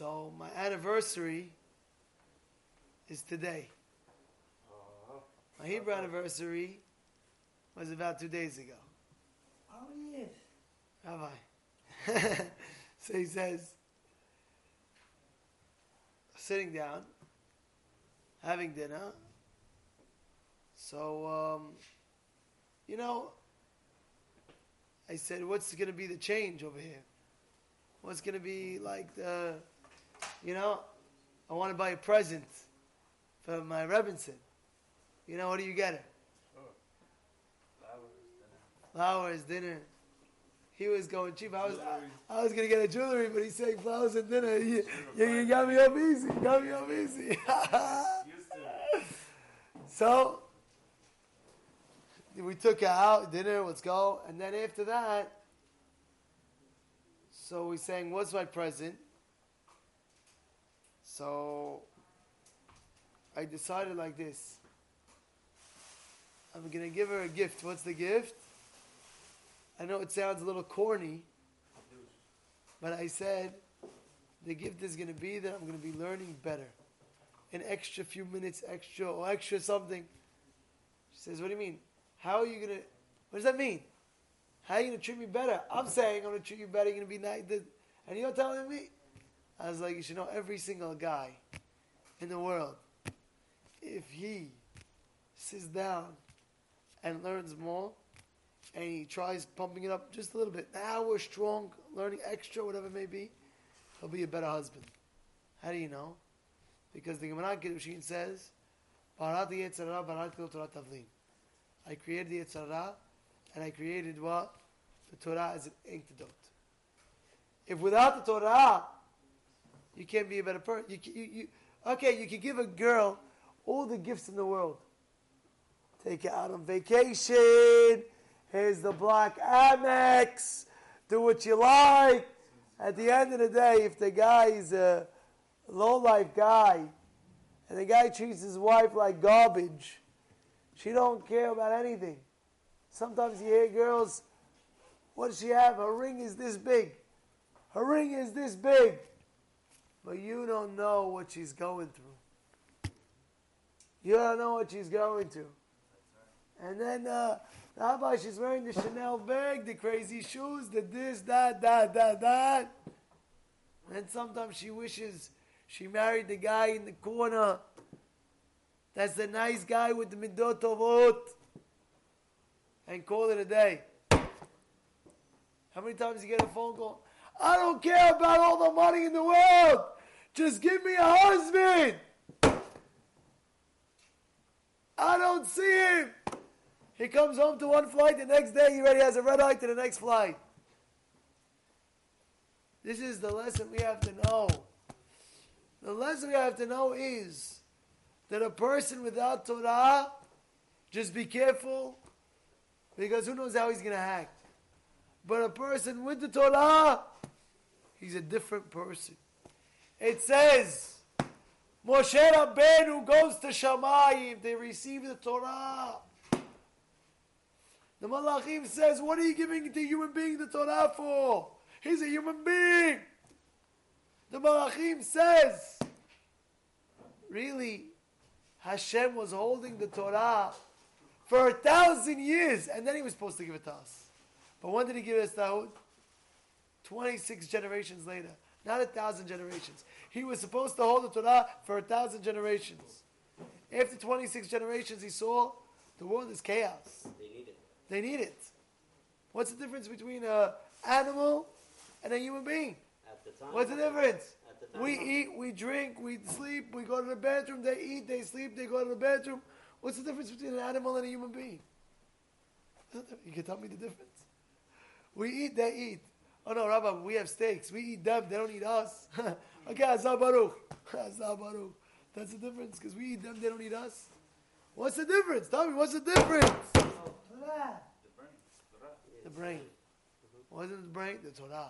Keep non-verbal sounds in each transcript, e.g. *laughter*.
So my anniversary is today. My Hebrew anniversary was about two days ago. Many years? Rabbi. so he says, sitting down, having dinner. So, um, you know, I said, what's going to be the change over here? What's going to be like the, you know, I want to buy a present for my Rebbetzin. You know, what do you get her? Flowers, dinner. He was going cheap. I was I, I was gonna get a jewelry, but he's saying flowers and dinner. You, you, you got me up easy. You got me up easy. *laughs* so we took her out, dinner, let's go. And then after that, so we sang, What's my present? So I decided like this I'm to give her a gift. What's the gift? I know it sounds a little corny, but I said the gift is to be that I'm to be learning better. An extra few minutes extra or extra something. She says, What do you mean? How are you to, what does that mean? How are you to treat me better? I'm saying I'm to treat you better, you're to be nice. And you're telling me? I was like, You should know every single guy in the world, if he sits down and learns more, and he tries pumping it up just a little bit. Now we're strong, learning extra, whatever it may be, he'll be a better husband. How do you know? Because the Gemara Kiddushin says, I created the Yetzer Hara, and I created what? The Torah as an antidote. If without the Torah, you can't be a better person. You, you, you, okay, you can give a girl all the gifts in the world. Take her out on vacation. Here's the black Amex. Do what you like. At the end of the day, if the guy is a low life guy, and the guy treats his wife like garbage, she don't care about anything. Sometimes you hear girls, what does she have? Her ring is this big. Her ring is this big. But you don't know what she's going through. You don't know what she's going to. And then uh, Rabbi, she's wearing the Chanel bag, the crazy shoes, the this, that, that, that, that. And sometimes she wishes she married the guy in the corner. That's the nice guy with the midot of And call it a day. How many times you get a phone call? I don't care about all the money in the world. Just give me a husband. I don't see him. He comes home to one flight, the next day he already has a red eye to the next flight. This is the lesson we have to know. The lesson we have to know is that a person without Torah, just be careful, because who knows how he's going to act. But a person with the Torah, he's a different person. It says, Moshe Rabbeinu goes to Shamayim, they receive the Torah. The Malachim says, what are you giving the human being the Torah for? He's a human being. The Malachim says, really, Hashem was holding the Torah for a thousand years, and then he was supposed to give it to us. But when did he give us, 26 generations later. Not a thousand generations. He was supposed to hold the Torah for a thousand generations. After 26 generations, he saw the world is chaos. They need it. They need it. What's the difference between an animal and a human being? At the time. What's the difference? At the time. We eat, we drink, we sleep, we go to the bathroom, they eat, they sleep, they go to the bathroom. What's the difference between an animal and a human being? You can tell me the difference. We eat, they eat. Oh no, Rabbi, we have steaks. We eat them, they don't eat us. *laughs* okay, Azar Baruch. Azar Baruch. That's the difference, because we eat them, they don't eat us. What's the difference? Tell me, what's the difference? The brain. What is the brain? The Torah.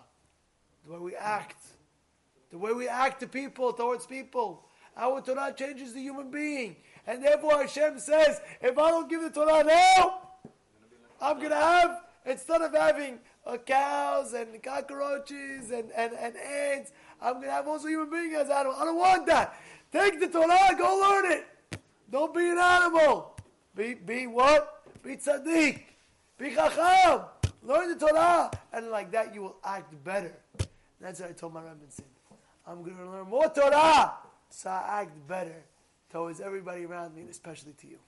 The way we act. The way we act to people, towards people. Our Torah changes the human being. And therefore Hashem says, if I don't give the Torah now, I'm going to have, instead of having cows and cockroaches and, and, and ants. I'm going to have also human beings as animals. I don't want that. Take the Torah, go learn it. Don't be an animal. Be, be what? Be tzaddik. Be chacham. Learn the Torah. And like that, you will act better. That's what I told my Rebbe I'm going to learn more Torah. So I act better towards everybody around me, and especially to you.